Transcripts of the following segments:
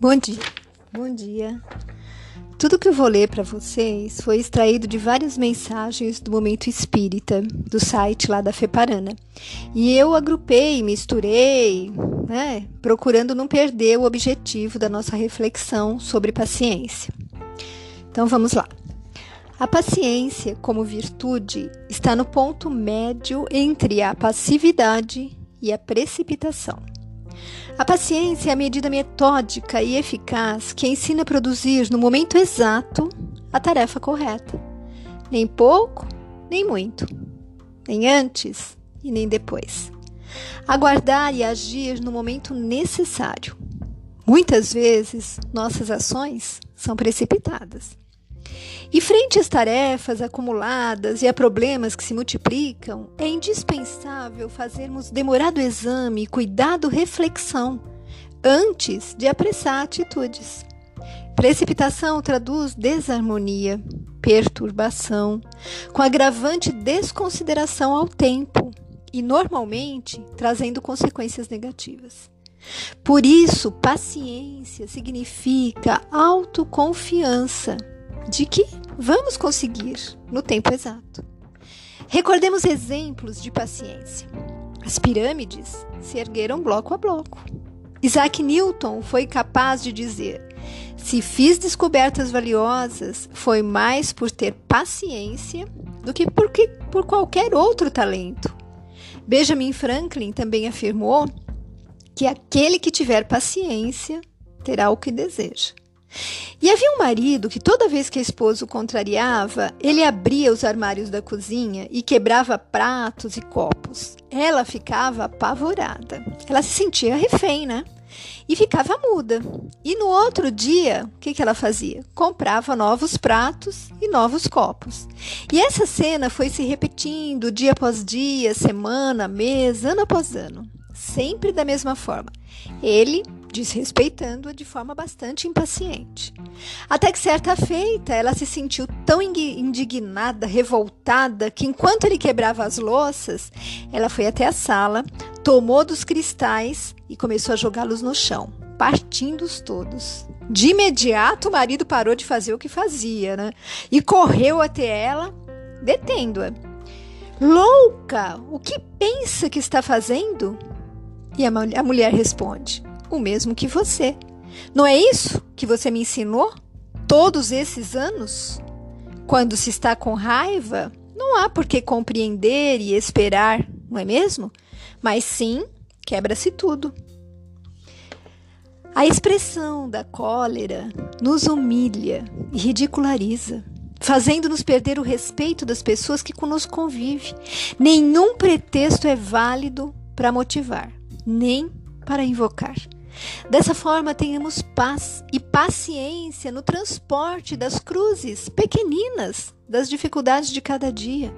Bom dia. Bom dia. Tudo que eu vou ler para vocês foi extraído de várias mensagens do Momento Espírita, do site lá da Feparana. E eu agrupei, misturei, né, procurando não perder o objetivo da nossa reflexão sobre paciência. Então vamos lá. A paciência, como virtude, está no ponto médio entre a passividade e a precipitação. A paciência é a medida metódica e eficaz que ensina a produzir no momento exato a tarefa correta. Nem pouco, nem muito. Nem antes e nem depois. Aguardar e agir no momento necessário. Muitas vezes, nossas ações são precipitadas. E frente às tarefas acumuladas e a problemas que se multiplicam, é indispensável fazermos demorado exame cuidado reflexão antes de apressar atitudes. Precipitação traduz desarmonia, perturbação, com agravante desconsideração ao tempo e, normalmente, trazendo consequências negativas. Por isso, paciência significa autoconfiança de que vamos conseguir no tempo exato. Recordemos exemplos de paciência. As pirâmides se ergueram bloco a bloco. Isaac Newton foi capaz de dizer: se fiz descobertas valiosas, foi mais por ter paciência do que por, que, por qualquer outro talento. Benjamin Franklin também afirmou que aquele que tiver paciência terá o que deseja. E havia um marido que toda vez que a esposa o contrariava, ele abria os armários da cozinha e quebrava pratos e copos. Ela ficava apavorada. Ela se sentia refém, né? E ficava muda. E no outro dia, o que, que ela fazia? Comprava novos pratos e novos copos. E essa cena foi se repetindo dia após dia, semana, mês, ano após ano. Sempre da mesma forma. Ele desrespeitando-a de forma bastante impaciente. Até que certa feita ela se sentiu tão indignada, revoltada, que enquanto ele quebrava as louças, ela foi até a sala, tomou dos cristais e começou a jogá-los no chão, partindo-os todos. De imediato o marido parou de fazer o que fazia, né? E correu até ela, detendo-a. Louca! O que pensa que está fazendo? E a, a mulher responde: o mesmo que você. Não é isso que você me ensinou todos esses anos? Quando se está com raiva, não há por que compreender e esperar, não é mesmo? Mas sim, quebra-se tudo. A expressão da cólera nos humilha e ridiculariza, fazendo-nos perder o respeito das pessoas que conosco convivem. Nenhum pretexto é válido para motivar, nem para invocar. Dessa forma, tenhamos paz e paciência no transporte das cruzes pequeninas das dificuldades de cada dia.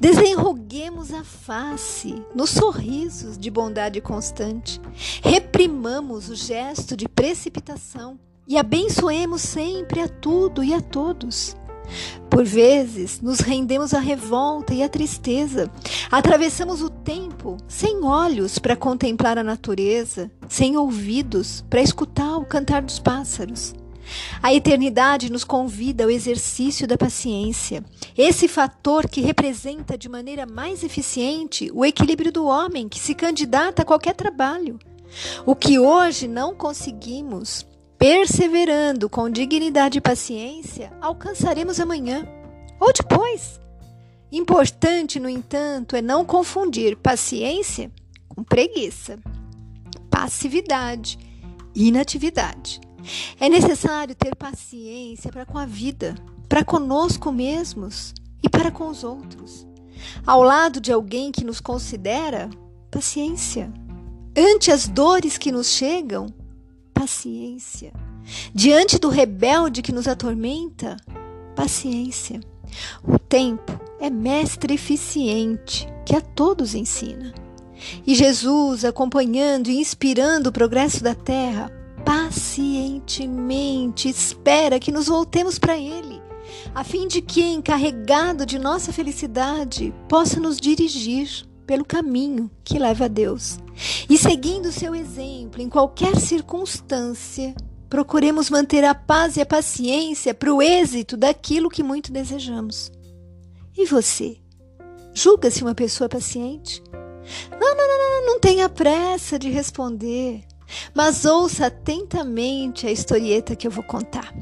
Desenruguemos a face nos sorrisos de bondade constante. Reprimamos o gesto de precipitação e abençoemos sempre a tudo e a todos. Por vezes, nos rendemos à revolta e à tristeza. Atravessamos o tempo sem olhos para contemplar a natureza, sem ouvidos para escutar o cantar dos pássaros. A eternidade nos convida ao exercício da paciência, esse fator que representa de maneira mais eficiente o equilíbrio do homem que se candidata a qualquer trabalho. O que hoje não conseguimos, Perseverando com dignidade e paciência, alcançaremos amanhã ou depois. Importante, no entanto, é não confundir paciência com preguiça, passividade, inatividade. É necessário ter paciência para com a vida, para conosco mesmos e para com os outros. Ao lado de alguém que nos considera, paciência. Ante as dores que nos chegam, paciência. Diante do rebelde que nos atormenta, paciência. O tempo é mestre eficiente que a todos ensina. E Jesus, acompanhando e inspirando o progresso da terra, pacientemente espera que nos voltemos para Ele, a fim de que, encarregado de nossa felicidade, possa nos dirigir pelo caminho que leva a Deus. E seguindo seu exemplo em qualquer circunstância, procuremos manter a paz e a paciência para o êxito daquilo que muito desejamos. E você? Julga-se uma pessoa paciente? Não, não, não, não, não tenha pressa de responder, mas ouça atentamente a historieta que eu vou contar.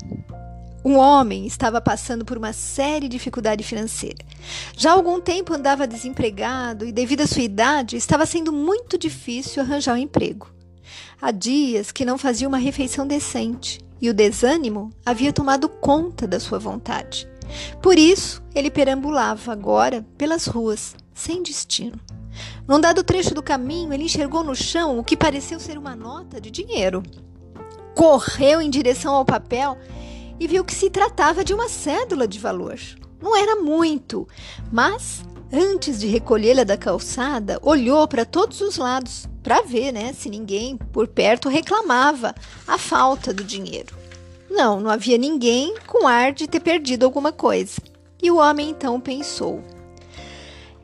Um homem estava passando por uma séria dificuldade financeira. Já há algum tempo andava desempregado e, devido à sua idade, estava sendo muito difícil arranjar um emprego. Há dias que não fazia uma refeição decente e o desânimo havia tomado conta da sua vontade. Por isso, ele perambulava agora pelas ruas, sem destino. Num dado trecho do caminho, ele enxergou no chão o que pareceu ser uma nota de dinheiro. Correu em direção ao papel e viu que se tratava de uma cédula de valor. Não era muito, mas antes de recolhê-la da calçada, olhou para todos os lados para ver, né, se ninguém por perto reclamava a falta do dinheiro. Não, não havia ninguém com ar de ter perdido alguma coisa. E o homem então pensou: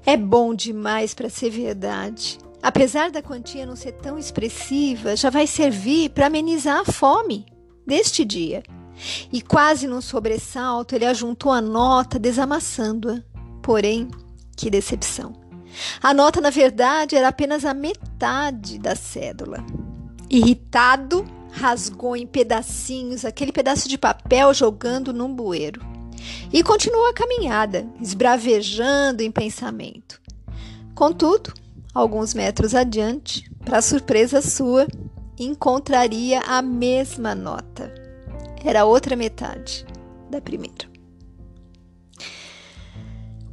é bom demais para ser verdade. Apesar da quantia não ser tão expressiva, já vai servir para amenizar a fome deste dia. E quase num sobressalto, ele ajuntou a nota, desamassando-a. Porém, que decepção! A nota, na verdade, era apenas a metade da cédula. Irritado, rasgou em pedacinhos aquele pedaço de papel jogando num bueiro. E continuou a caminhada, esbravejando em pensamento. Contudo, alguns metros adiante, para surpresa sua, encontraria a mesma nota era a outra metade da primeira.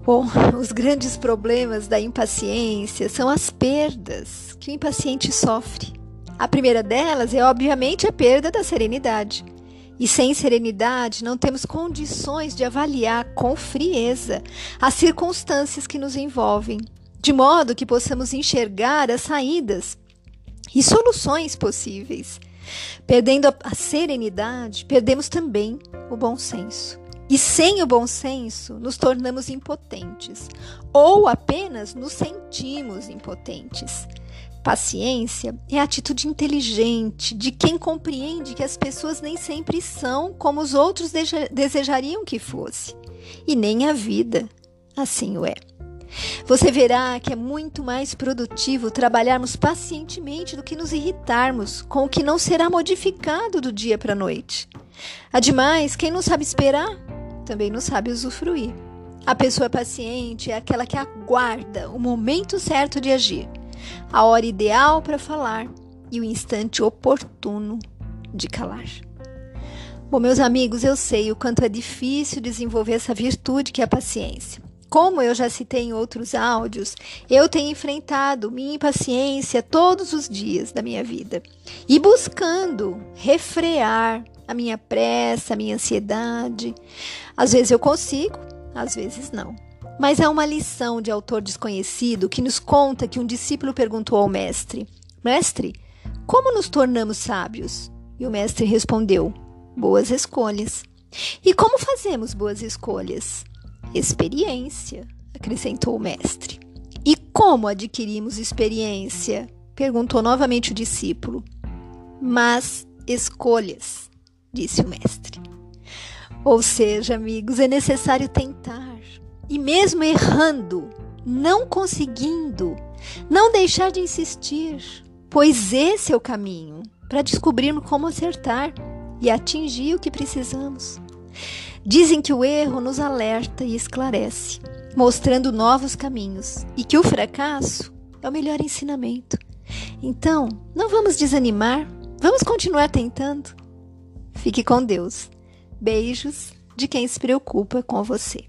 Bom, os grandes problemas da impaciência são as perdas que o impaciente sofre. A primeira delas é, obviamente, a perda da serenidade. E sem serenidade, não temos condições de avaliar com frieza as circunstâncias que nos envolvem, de modo que possamos enxergar as saídas e soluções possíveis. Perdendo a serenidade, perdemos também o bom senso. E sem o bom senso, nos tornamos impotentes ou apenas nos sentimos impotentes. Paciência é a atitude inteligente de quem compreende que as pessoas nem sempre são como os outros desejariam que fosse, e nem a vida assim o é. Você verá que é muito mais produtivo trabalharmos pacientemente do que nos irritarmos com o que não será modificado do dia para a noite. Ademais, quem não sabe esperar, também não sabe usufruir. A pessoa paciente é aquela que aguarda o momento certo de agir, a hora ideal para falar e o instante oportuno de calar. Bom, meus amigos, eu sei o quanto é difícil desenvolver essa virtude que é a paciência. Como eu já citei em outros áudios, eu tenho enfrentado minha impaciência todos os dias da minha vida e buscando refrear a minha pressa, a minha ansiedade. Às vezes eu consigo, às vezes não. Mas há uma lição de autor desconhecido que nos conta que um discípulo perguntou ao mestre: Mestre, como nos tornamos sábios? E o mestre respondeu: Boas escolhas. E como fazemos boas escolhas? Experiência, acrescentou o mestre. E como adquirimos experiência? perguntou novamente o discípulo. Mas escolhas, disse o mestre. Ou seja, amigos, é necessário tentar. E mesmo errando, não conseguindo, não deixar de insistir, pois esse é o caminho para descobrirmos como acertar e atingir o que precisamos. Dizem que o erro nos alerta e esclarece, mostrando novos caminhos, e que o fracasso é o melhor ensinamento. Então, não vamos desanimar, vamos continuar tentando. Fique com Deus. Beijos de quem se preocupa com você.